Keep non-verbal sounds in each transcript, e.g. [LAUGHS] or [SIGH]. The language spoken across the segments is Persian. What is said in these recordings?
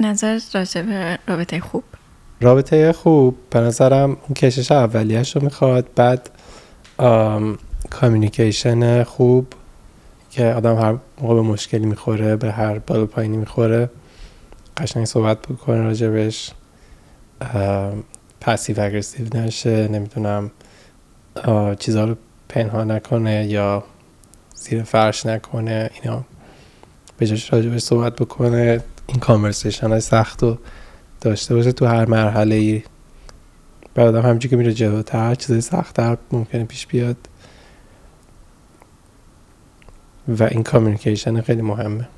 نظرت راجع به رابطه خوب؟ رابطه خوب. به نظرم اون کشش اولیش رو می‌خواد. بعد کامیونیکیشن خوب که آدم هر موقع به مشکلی می‌خوره به هر بالا پایینی می‌خوره قشنگ صحبت بکنه راجبش. پسیو اگرسیو نشه نمی‌دونم چیزها رو پنهان نکنه یا زیر فرش نکنه اینا. به جاش راجبش صحبت بکنه. این کانورسیشن های سخت رو داشته باشه تو هر مرحله ای. بعد آدم همچون که میره جلوتر چیزای سختتر ممکنه پیش بیاد. و این کامیونیکیشن خیلی مهمه.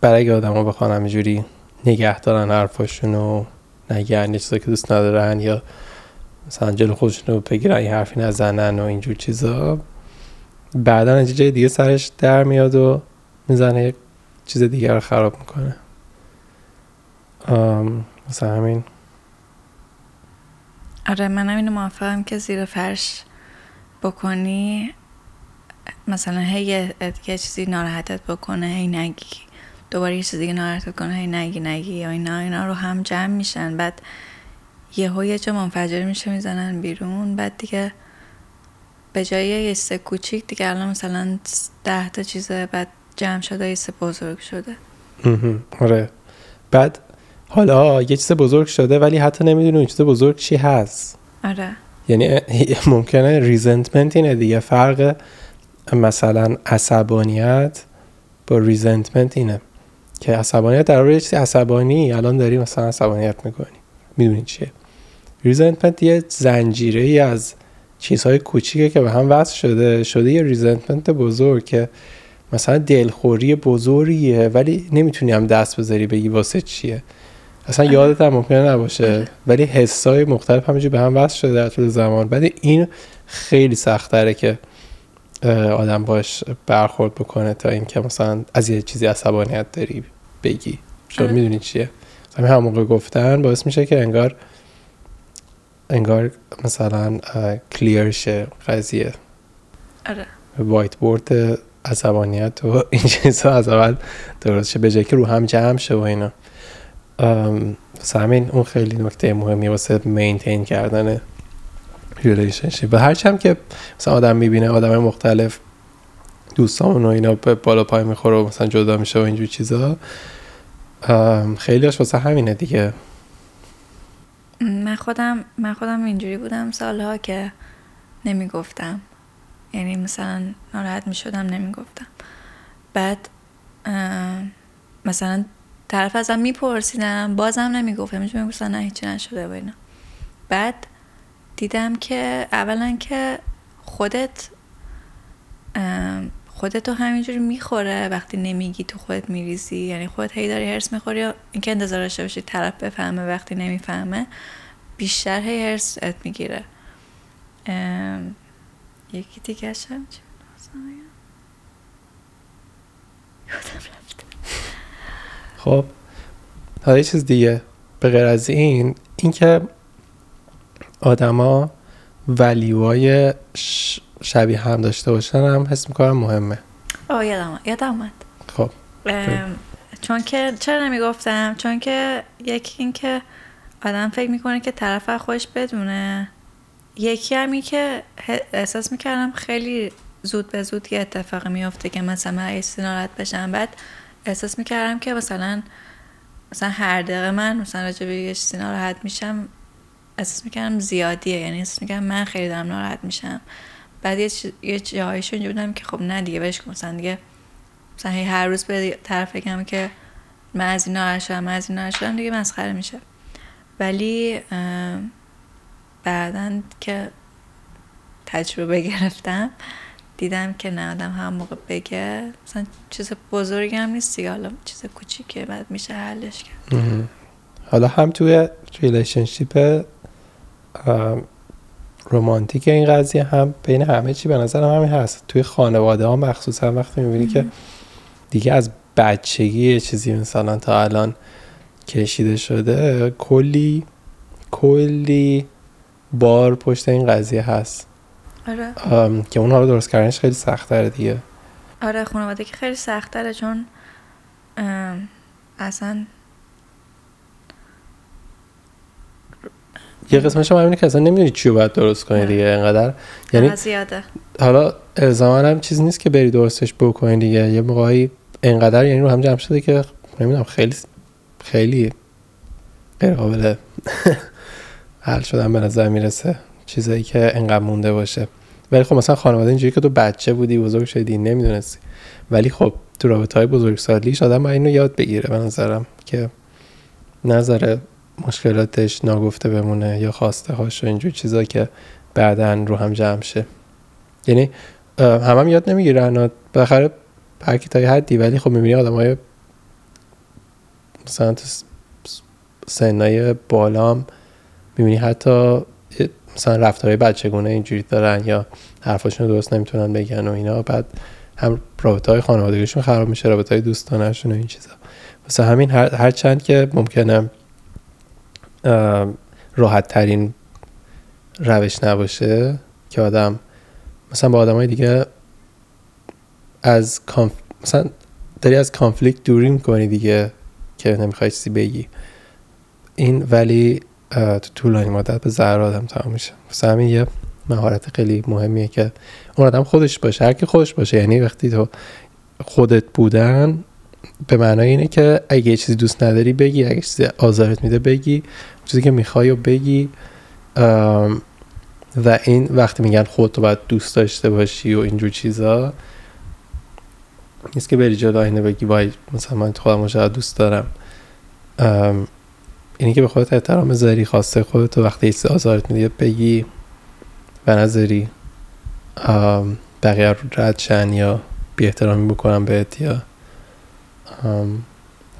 برای آدم ها بخوان همینجوری نگه دارن حرفاشون و نگن چیزایی که دوست ندارن یا مثلا جلو خودشون رو بگیرن این حرفی نزنن و اینجور چیزا بعدا از جای دیگه سرش در میاد و می‌زنه چیز دیگر رو خراب می‌کنه. مثلا همین. آره من اینو موافقم که زیر فرش بکنی. مثلا هی یه چیزی ناراحتت بکنه هی نگی. دوباره یه چیزی ناراحتت کنه هی نگی نگی یا اینا اینا رو هم جمع میشن. بعد یه یه جا منفجر میشه می‌زنن بیرون. بعد دیگه به جای یه چیز کوچیک دیگه الان مثلا ده تا چیزه بعد جمع شده یه چیز بزرگ شده. آره. بعد حالا یه چیز بزرگ شده ولی حتی نمی‌دونی اون چیز بزرگ چی هست. آره. یعنی ممکنه resentment اینه دیگه. فرق مثلا عصبانیت با resentment اینه. که عصبانیت در یه چیزی عصبانی الان داری مثلا عصبانیت می‌کنی. می‌دونی چیه؟ resentment یه زنجیره ای از چیزهای کوچیکه که به هم وصل شده شده یه resentment بزرگ که مثلا دلخوری بزرگیه ولی نمی‌تونی هم دست بذاری بگی واسه چیه. اصلا یادت هم ممکنه نباشه ولی حسای مختلف همینجور به هم وصل شده در طول زمان. بعد این خیلی سخت‌تره که آدم باهاش برخورد بکنه تا اینکه مثلا از یه چیزی عصبانیت داری بگی. شما آره. می‌دونی چیه. همین هم موقع گفتن باعث میشه که انگار انگار مثلا کلیر شه قضیه. آره. وایت بورد عصبانیت و [LAUGHS] این چیزا از اول درست شه به جای که رو هم جمع شه و اینا. همین اون خیلی نکته مهمی واسه مینتین کردن ریلیشنشیپ و هرچم که مثلا آدم می‌بینه آدم مختلف دوستان و اینا به بالا پای می‌خوره و مثلا جدا میشه و اینجور چیزا خیلی هاش واسه همینه دیگه. من خودم من خودم اینجوری بودم سالها که نمی‌گفتم. یعنی مثلا ناراحت می‌شدم نمی‌گفتم. بعد مثلا طرف ازم میپرسیدم بازم نمی‌گفتم چون می‌گفتن نه هیچی نشده و اینا. بعد دیدم که اولا که خودت خودت تو همینجوری می‌خوره. وقتی نمیگی تو خودت میریزی. یعنی خودت هی داری هرس می‌خوری. یا اینکه انتظار داشته باشی طرف بفهمه وقتی نمی‌فهمه بیشتر هی هرس ات می‌گیره یکی دیگه شم خب حالا یه چیز دیگه. به غیر از این اینکه آدما ولیوهای شبیه هم داشته باشن هم حس می‌کنم مهمه. آه یادم یادم اومد. خب چون که چرا نمی‌گفتم؟ چون که یکی این که آدم فکر می‌کنه که طرف خودش بدونه. یکی همی که احساس می‌کردم خیلی زود به زود یه اتفاقی میافته که مثلا من ناراحت بشم. بعد احساس می‌کردم که مثلا مثلا هر دقیقه من مثلا راجع به یه چیزی ناراحت میشم احساس می‌کردم زیادیه. یعنی احساس می‌کردم من خیلی دارم ناراحت میشم. بعد یه, یه جایشو اینجا بودم که خب نه دیگه بهش مثلا دیگه مثلا هر روز به طرف بگم که من از این ناراحت شدم من از این ناراحت شدم دیگه مسخره میشه. ولی بعدا که تجربه گرفتم دیدم که نه آدم هم موقع بگه مثلا چیز بزرگی هم نیست دیگه. حالا چیز کوچیکه بعد میشه حلش کرد. حالا هم توی relationship رومانتیک این قضیه هم بین همه چی به نظر همین هست. توی خانواده ها مخصوصا وقتی می‌بینی که دیگه از بچگی یه چیزی مثلا تا الان کشیده شده کلی کلی بار پشت این قضیه هست. آره. که اونها رو درست کردنش خیلی سختره دیگه. آره خانواده که خیلی سختره چون اصلا یه قسمش هم همینه که اصلا نمی‌دونی چی رو باید درست کنی. دیگه انقدر. یعنی یعنی زیاده. حالا الزاما هم چیزی نیست که بری درستش بکنی دیگه. یه موقعی انقدر یعنی رو هم جمع شده که نمی‌دونم خیلی خیلی غیر قابل حل شدن به نظر می‌رسه. چیزایی که انقدر مونده باشه. ولی خب مثلا خانواده اینجوری که تو بچه بودی بزرگ شدی نمی‌دونستی. ولی خب تو رابطه های بزرگسالیش آدم باید اینو یاد بگیره به نظرم که نظر مشکلاتش ناگفته بمونه یا خواسته هاش و اینجور چیزا که بعدا رو هم جمع شه. یعنی هم, هم یاد نمی‌گیرن بالاخره هر کی تا حدی ولی خب می‌بینی آدم های مثلا تو س- س- سنای بالا هم می‌بینی حتی مثلا رفتارهای بچگونه اینجوری دارن یا حرفاشون درست نمی‌تونن بگن و اینا بعد هم رابطه های خانوادگیشون خراب میشه رابطه های دوستانشون و این چیزا. واسه همین هر, هر چند که ممکنه راحت ترین روش نباشه که آدم مثلا با آدم های دیگه از کانف... مثلا داری از کانفلیکت دوری می‌کنی دیگه که نمی‌خوای چیزی بگی. این ولی تو طولانی مدت به ضرر آدم تمام میشه. مثلا همین یه مهارت خیلی مهمیه که اون آدم خودش باشه. هر کی خودش باشه. یعنی وقتی تو خودت بودن به معنای اینه که اگه چیزی دوست نداری بگی اگه چیزی آزارت میده بگی. چیزی که می‌خوای و بگی. و این وقتی میگن خودت باید دوست داشته باشی و اینجور چیزا نیست که بری جلو آینه بگی وای مثلا من خودم رو دوست دارم. اینی که به خودت احترام بذاری خواسته خودت رو وقتی چیزی آزارت میده بگی و نذاری بقیه رو رد شن یا بی احترامی بکنم بهت یا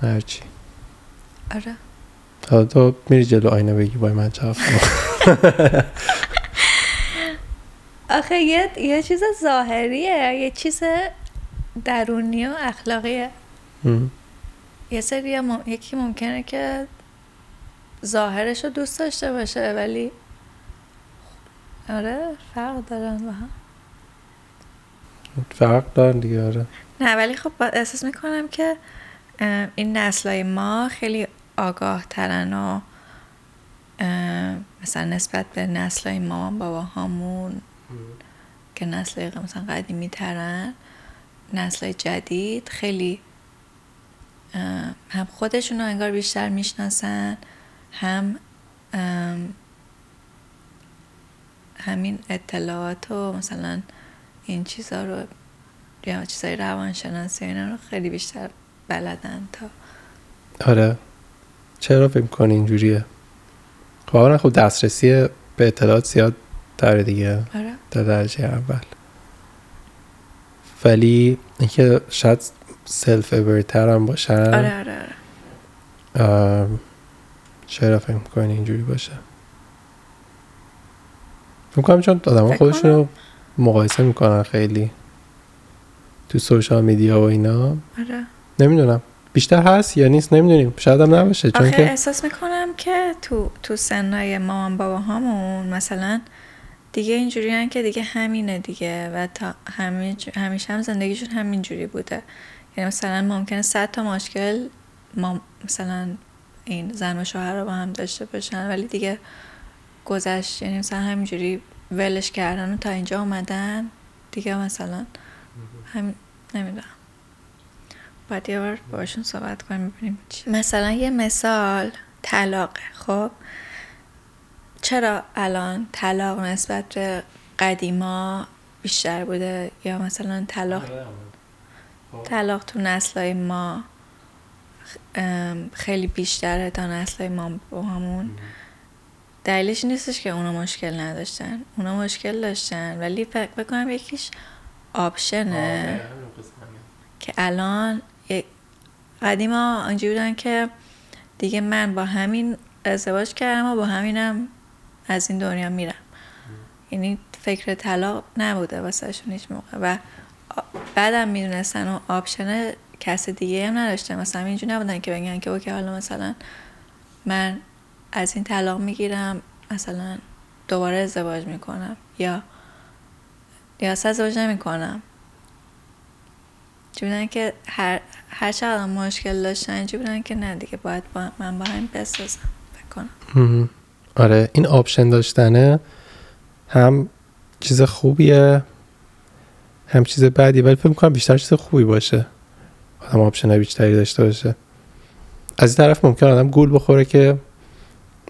هرچی. آره. حالا تو میری جلو آینه بگی وای من چه [LAUGHS] آخه یه, یه چیز ظاهریه یه چیز درونی و اخلاقیه. یه سری مم... یکی ممکنه که ظاهرش رو دوست داشته باشه ولی آره فرق دارن با هم. فرق دارن دیگه آره. نه ولی خب با- احساس می‌کنم که این نسلای ما خیلی آگاه ترن و مثلا نسبت به نسلای مامان بابا همون که نسل مثلا قدیمی ترن نسل جدید خیلی هم خودشون رو انگار بیشتر می‌شناسن. هم همین اطلاعات و مثلا این چیزا رو یا چیزای روانشناسی اینا رو خیلی بیشتر بلدن تا. آره. چرا فکر کنی اینجوریه؟ خب اولا خب دسترسی به اطلاعات زیاد داره دیگه. آره. در درجه اول. ولی اینکه شاید سلف اویرتر هم باشن. آره آره, آره. چرا فکر می‌کنی اینجوری باشه؟ فکر کنم چون آدم خودشون رو مقایسه می‌کنن خیلی تو سوشال میدیا و اینا. آره. نمی‌دونم. بیشتر هست یا نیست نمی‌دونیم. شاید هم نباشه چون که احساس می‌کنم که تو تو سنای مامان بابا همون مثلا دیگه اینجوری که دیگه همینه دیگه و تا همیشه, همیشه هم زندگیشون همین جوری بوده. یعنی مثلا ممکنه صد تا مشکل ما مثلا این زن و شوهر رو با هم داشته باشن ولی دیگه گذشت یعنی مثلا همینجوری ولش کردن و تا اینجا اومدن. دیگه مثلا هم نمی‌دونم. باید یه بار باشون صحبت کنیم ببینیم چی. مثلا یه مثال طلاقه. خب؟ چرا الان طلاق نسبت به قدیما بیشتر بوده؟ یا مثلا طلاق طلاق تو نسلای ما خیلی بیشتره تا نسلای ما با همون دلیلش نیستش که اونا مشکل نداشتن. اونا مشکل داشتن ولی فکر بکنم یکیش آپشنه. که الان قدیما اینجوری بودن که دیگه من با همین ازدواج کردم و با همینم از این دنیا میرم. یعنی فکر طلاق نبوده واسهشون هیچ موقع. و بعدم می‌دونستن و option کس دیگه هم نداشتن مثلا اینجوری نبودن که بگن که okay حالا مثلا من از این طلاق می‌گیرم مثلا دوباره ازدواج می‌کنم. یا یا اصلا ازدواج نمی‌کنم. بودن که هر هر چقدر مشکل داشتن اینجوری بودن که نه دیگه باید با من با همین بسازم. کنم. آره این option داشتنه هم چیز خوبیه هم چیز بدی ولی فکر می‌کنم بیشتر چیز خوبی باشه. آدم option بیشتری داشته باشه. از این طرف ممکن آدم گول بخوره که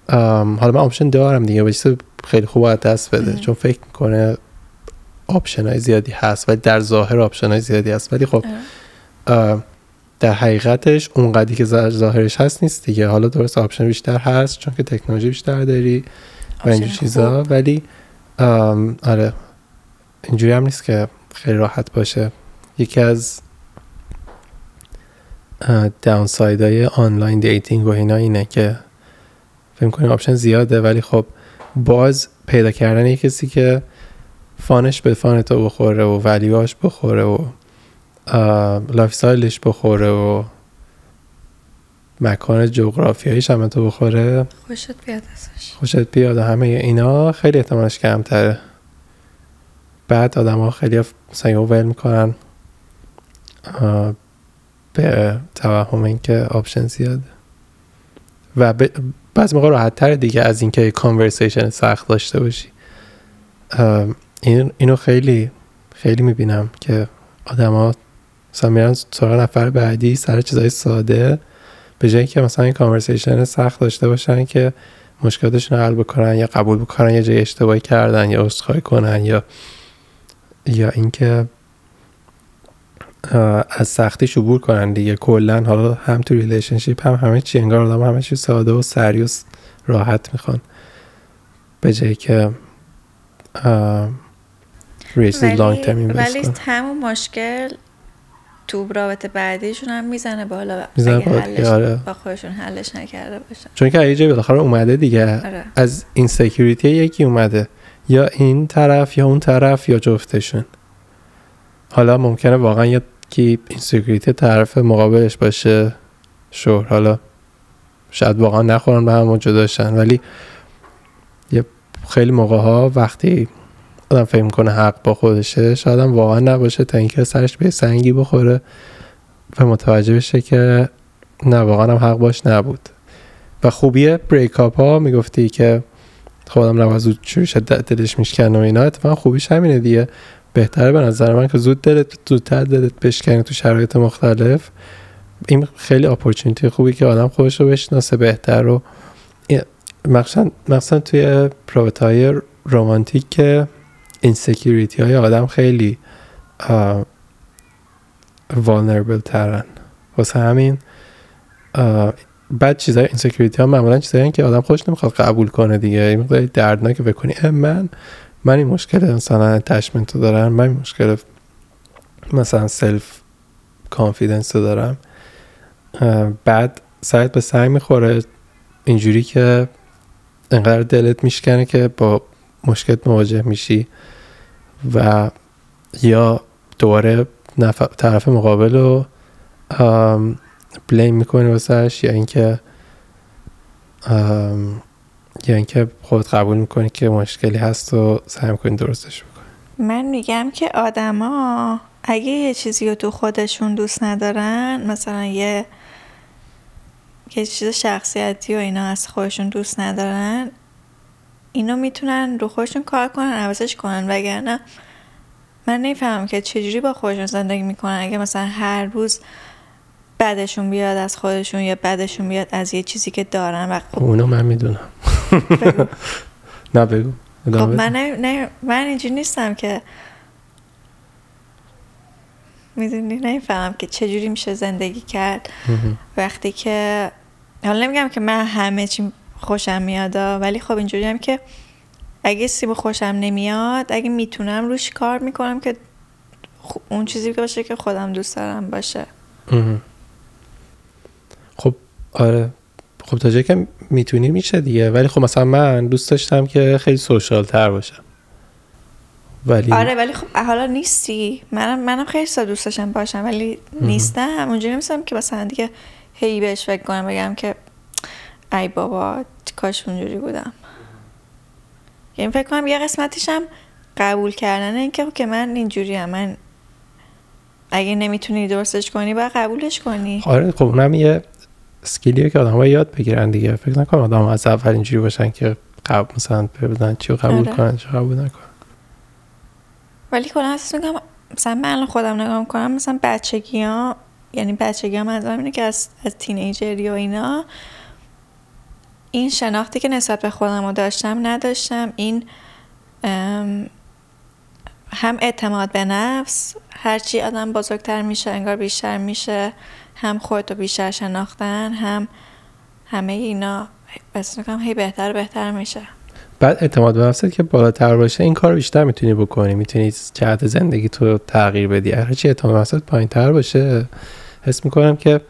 حالا من option دارم دیگه به چیز خیلی خوب از دست بده. چون فکر می‌کنه option های زیادی هست ولی در ظاهر option های زیادی هست. ولی خب. در حقیقتش اونقدری که ظاهرش هست نیست دیگه. حالا درست option بیشتر هست چون که تکنولوژی بیشتر داری و اینجور چیزا. ولی آره اینجوری هم نیست که خیلی راحت باشه. یکی از downside های online dating و اینا اینه که فکر کنیم option زیاده ولی خب باز پیدا کردن یه کسی که fun ش به fun تو بخوره و value هاش بخوره و lifestyle ش بخوره و مکان جغرافیاییش هم تو بخوره. خوشت بیاد ازش. خوشت بیاد همه اینا خیلی احتمالش کمتره. بعد آدم ها خیلی مثلا ول می‌کنن به توهم اینکه option زیاده. و بعض موقع راحت تر دیگه از اینکه conversation سخت داشته باشی. این اینو خیلی خیلی می‌بینم که آدما مثلا میرن سراغ نفر بعدی سر چیزای ساده به جایی که مثلا این conversation سخت داشته باشن که مشکلاتشون حل بکنن یا قبول بکنن یه جای اشتباهی کردن یا عذرخواهی کنن یا یا اینکه از سختی عبور کنن دیگه. کلا حالا هم تو relationship هم همه چی انگار آدم همه چی ساده و سریع و راحت می‌خوان. به جایی که ولی, ولی همون مشکل تو رابطه بعدیشون هم می‌زنه بالا. می‌زنه بالا آره. با خودشون حلش نکرده باشن چون که یه جایی بالاخره اومده دیگه. آره. از insecurity یکی اومده. یا این طرف یا اون طرف یا جفتشون. حالا ممکنه واقعا یه کی insecurity طرف مقابلش باشه. شور. حالا شاید واقعا نخورن به هم جداشن ولی یه خیلی موقع ها وقتی آدم فکر می‌کنه حق با خودشه شاید هم واقعا نباشه تا اینکه سرش به سنگی بخوره و متوجه بشه که نه واقعا هم حق باش نبود. و خوبی بریک اپ ها می‌گفتی که خودم نباید زود دلش میشکن و اینا اتفاقا خوبیش همینه دیگه. بهتره به نظر من که زود دلت زودتر دلت بشکنی تو شرایط مختلف. این خیلی opportunity خوبی که آدم خودش رو بشناسه بهتر و مخصوصا توی part های رومانتیک که insecurity های آدم خیلی vulnerable ترن. واسه همین بعد چیزای insecurity ها معمولا چیزایی که آدم خودش نمی‌خواد قبول کنه دیگه. این دردناک بکنی من من این مشکل مثلا attachment رو دارم من این مشکل مثلا self confidence رو دارم. بعد سعیت به سعی می‌خوره اینجوری که انقدر دلت میشکنه که با مشکل مواجه میشی و یا دوباره طرف مقابل رو blame می‌کنی واسهش یا اینکه یا اینکه خود قبول می‌کنی که مشکلی هست و سعی می‌کنی درستش بکنی. من میگم که آدما اگه یه چیزی رو تو خودشون دوست ندارن مثلا یه یه چیز شخصیتی و اینا از خودشون دوست ندارن اینو می‌تونن رو خودشون کار کنن عوضش کنن. وگرنه من نمی‌فهمم که چجوری با خودشون زندگی می‌کنن. اگه مثلا هر روز بعدشون بیاد از خودشون یا بعدشون بیاد از یه چیزی که دارن و خب اونو من می‌دونم. [LAUGHS] نه بگو. خب من, نه من اینجوری نیستم که می‌دونی نمی‌فهمم که چجوری میشه زندگی کرد. وقتی که حالا نمیگم که من همه چی خوشم میاد ولی خب اینجوری هم که اگه سیب خوشم نمیاد اگه می‌تونم روش کار می‌کنم که اون چیزی که باشه که خودم دوست دارم باشه. خب آره. خب تا جایی که می‌تونی میشه دیگه. ولی خب مثلا من دوست داشتم که خیلی سوشال تر باشم. ولی آره ولی خب حالا نیستی. منم منم خیلی دوست داشتم باشم ولی نیستم. اونجوری نمیستم که مثلا دیگه هی بهش فکر کنم بگم که ای بابا کاش اونجوری بودم. یعنی فکر کنم یه قسمتیشم قبول کردن این که که من اینجوری هم. من اگه نمی‌تونی درستش کنی باید قبولش کنی. آره خب اونم یه سکیلیه که آدم یاد بگیرن دیگه فکر نکنم آدم از اول اینجوری باشن که قبول مثلا ببینن چی قبول آره. کنن چی قبول نکنن ولی کلا احساس می‌کنم مثلا من الان خودم نگاه می‌کنم مثلا بچگی ها یعنی بچگی ها منظورم اینه که از, از تینیجری و اینا این شناختی که نسبت به خودم رو داشتم نداشتم این ام، هم اعتماد به نفس هرچی آدم بزرگتر میشه انگار بیشتر میشه هم خودتو بیشتر شناختن هم همه اینا. بس می‌کنم هی بهتر بهتر میشه. بعد اعتماد به نفست که بالاتر باشه این کار بیشتر می‌تونی بکنی. می‌تونی جهت زندگی تو تغییر بدی. هر چی اعتماد به نفست پایین تر باشه حس می‌کنم که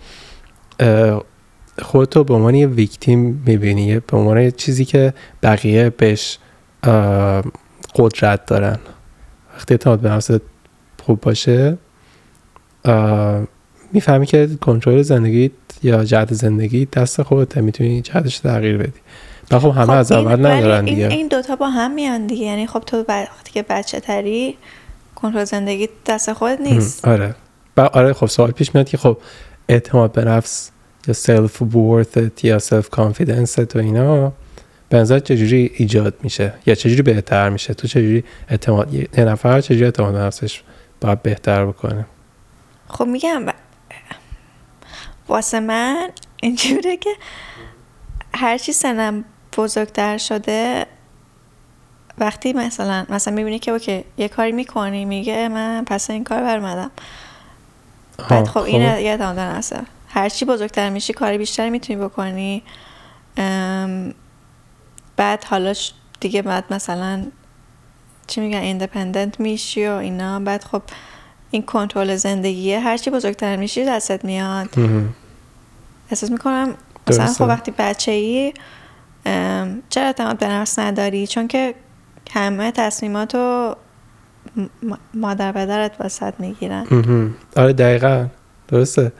خودتو به عنوان یه ویکتیم می‌بینی. به عنوان چیزی که بقیه بهش قدرت دارن. وقتی اعتماد به نفست خوب باشه می‌فهمی که کنترل زندگی یا جهت زندگی دست خودته می‌تونی جهتش تغییر بدی. و خب همه از این- اول ندارن این, دیگه. این دوتا با هم میان دیگه. یعنی خب تو وقتی که بچه تری کنترل زندگی دست خود نیست. آره. و آره خب سوال پیش میاد که خب اعتماد به نفس یا self-worthت یا self-confidenceت و اینا به نظر چجوری ایجاد میشه؟ یا چجوری بهتر میشه؟ تو چجوری اعتماد یه یه نفر چجوری اعتماد نفسش باید بهتر بکنه؟ خب میگم واسه من اینجوره که هرچی سنم بزرگتر شده وقتی مثلا مثلا می‌بینی که okay یه کاری می‌کنی میگه من پس این کار برمدم بعد خب این یه اعتماد به نفسه. هرچی بزرگتر میشی کاری بیشتری می‌تونی بکنی. ام، بعد حالا دیگه بعد مثلا چی میگن ایندیپندنت میشی و اینا. بعد خب این کنترل زندگیه. هرچی بزرگتر میشی دستت میاد. احساس می‌کنم مثلا. خب وقتی بچه ای چرا اعتماد به نفس نداری؟ چون که همه تصمیماتو م- مادر پدرت واسط می‌گیرن. آره دقیقا. درسته.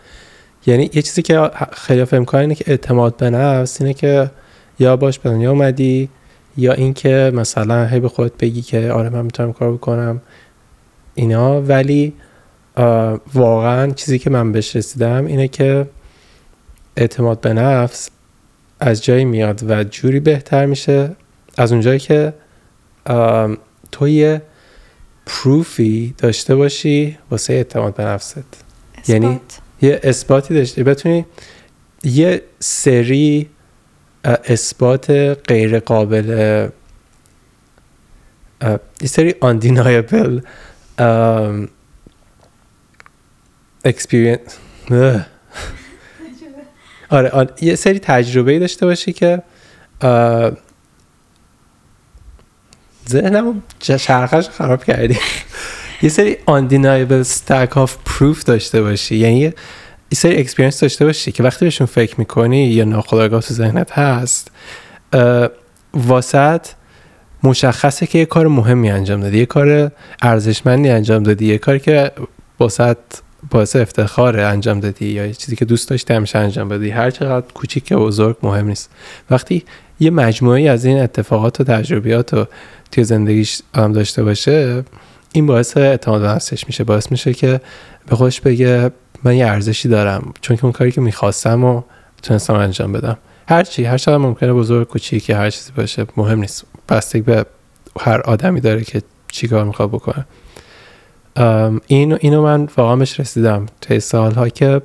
یعنی یه چیزی که خیلی فهم اینه که اعتماد به نفس اینه که یا باش به دنیا اومدی یا اینکه مثلا هی به خودت بگی که آره من می‌تونم کار بکنم. اینا. ولی واقعا چیزی که من بهش رسیدم اینه که اعتماد به نفس از جایی میاد و جوری بهتر میشه. از اونجایی که تو یه پروفی داشته باشی واسه اعتماد به نفست. یعنی اثبات. یه اثباتی داشته بتونی یه سری اثبات غیر قابل یه سری experience اه. آره آن- یه سری تجربه داشته باشی که ج- چرخش خراب کردی یه سری undeniable stack of proof داشته باشی یعنی سری experience داشته باشی که وقتی بهشون فکر می‌کنی یا ناخودآگاه تو ذهنت هست واسط مشخصه که یه کار مهمی انجام دادی یه کار ارزشمندی انجام دادی یه کاری که واسط باعث افتخار انجام دادی یا یه چیزی که دوست داشتی همیشه انجام بدی. هر چقدر کوچیک یا بزرگ مهم نیست. وقتی یه مجموعه از این اتفاقات و تجربیات رو توی زندگیش آدم داشته باشه این باعث اعتماد به نفسش میشه. باعث میشه که به خودش بگه من یه ارزشی دارم. چون که اون کاری که می‌خواستم و تونستم انجام بدم. هر چی هر چقدر ممکنه بزرگ کوچیک هر چیزی باشه مهم نیست. بستگی به هر آدمی داره که چی کار می‌خواد بکنه. ام، این اینو من واقعا بهش رسیدم. طی سالها که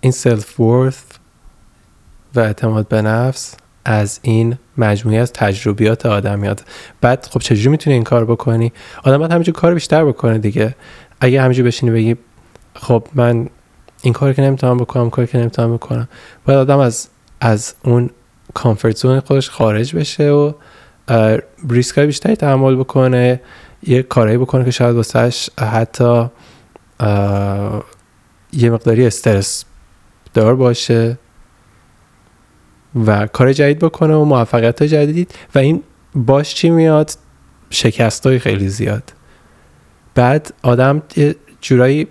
این سلف ورث و اعتماد به نفس از این مجموعه از تجربیات آدم میاد. بعد خب چجوری می‌تونی این کار بکنی؟ آدم باید همینجور کار بیشتر بکنه دیگه. اگه همینجور بشینی بگی خب من این کار که نمی‌تونم بکنم کاری که نمی‌تونم بکنم. باید آدم از از اون کامفورت زون خودش خارج بشه و ریسک بیشتری تحمل بکنه یه کارایی بکنه که شاید واسهش حتی یه مقداری استرس دار باشه و کار جدید بکنه و موفقیت جدید. و این باش چی میاد؟ شکست های خیلی زیاد. بعد آدم جورایی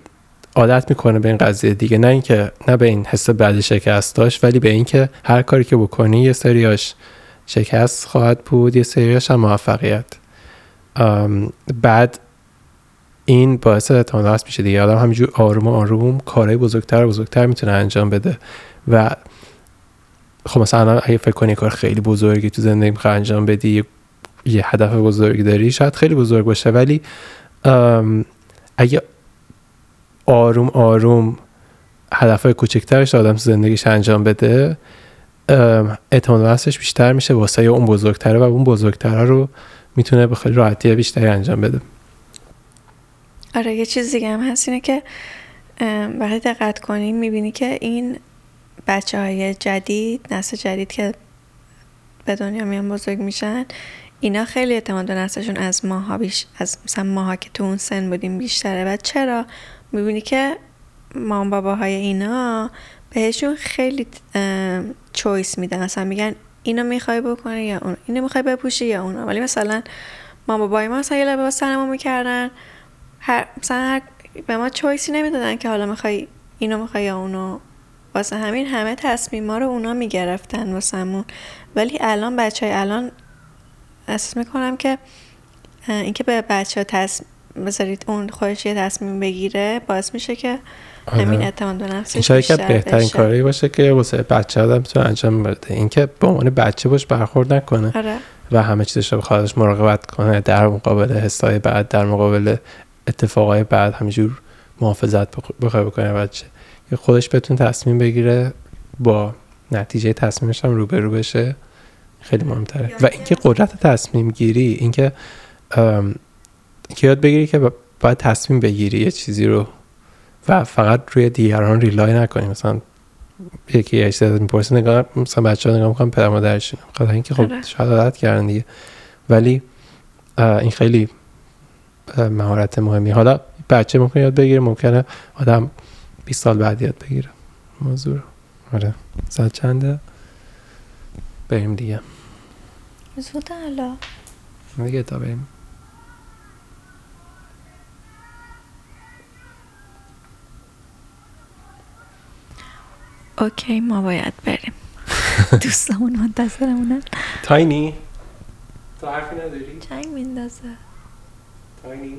عادت می‌کنه به این قضیه دیگه. نه اینکه نه به این حس بعد شکست داشت ولی به اینکه هر کاری که بکنی یه سریاش شکست خواهد بود یه سریاش هم موفقیت. بعد این باعث نفس میشه دیگه. آدم همینجور آروم آروم کارهای بزرگتر و بزرگتر می‌تونه انجام بده. و خب مثلا اگه فکر کنی کار خیلی بزرگی تو زندگی می‌خوای انجام بدی یه هدف بزرگی داری شاید خیلی بزرگ باشه ولی اگه آروم آروم هدف کوچکترش آدم تو زندگیش انجام بده اعتماد نفسش بیشتر میشه واسه اون بزرگتره و اون بزرگتره رو می‌تونه به خیلی راحتی بیشتری انجام بده. آره یه چیز دیگه هم هست اینه که وقتی دقت کنیم می‌بینی که این بچه های جدید نسل جدید که به دنیا میان بزرگ میشن اینا خیلی اعتماد به نفسشون از ماها بیش از مثلا ماها که تو اون سن بودیم بیشتره. و چرا؟ می‌بینی که مام باباهای اینا بهشون خیلی چویس میدن. مثلا میگن اینو می‌خوای بکنی یا اون اینو می‌خوای بپوشی یا اونو. ولی مثلا مام بابای ما مثلا یه لباس سرمو می‌کردن. هر مثلا هر به ما چویسی نمی‌دادن که حالا می‌خوای اینو می‌خوای یا اونو. واسه همین همه تصمیم ما رو اونا می‌گرفتن واسمون ولی الان بچه های الان احساس می‌کنم که اینکه به بچه ها تصمیم بذارید اون خودش یه تصمیم بگیره باعث میشه که آره. همین اعتماد به نفسش بیشتر که بهترین کاری باشه که واسه بچه آدم تو انجام بده اینکه به عنوان بچه باش برخورد نکنه آره. و همه چیزش رو خودش مراقبت کنه در مقابل حسای بعد در مقابل اتفاقای بعد همینجور محافظت بخواه بکنه بچه خودش بتون تصمیم بگیره با نتیجه تصمیمش هم روبرو بشه خیلی مهمتره. و اینکه قدرت تصمیم گیری اینکه که یاد بگیری که باید تصمیم بگیری یه چیزی رو و فقط روی دیگران ریلای نکنی. مثلا یکی یه چیز می‌پرسه نگاه مثلا بچه ها نگاه می‌کنم پدر مادرشون خاطر اینکه خب آره. شاید عادت کردن دیگه. ولی این خیلی مهارت مهمی. حالا بچه ممکن یاد بگیره ممکنه آدم 20 سال بعد یاد بگیره موضوع رو. آره. ساعت چنده؟ بریم دیگه. زود حالا. دیگه تا بریم. اوکی ما باید بریم. [LAUGHS] دوستمون منتظرمونن تاینی؟ تو حرفی نداری؟ چنگ میندازه. تاینی؟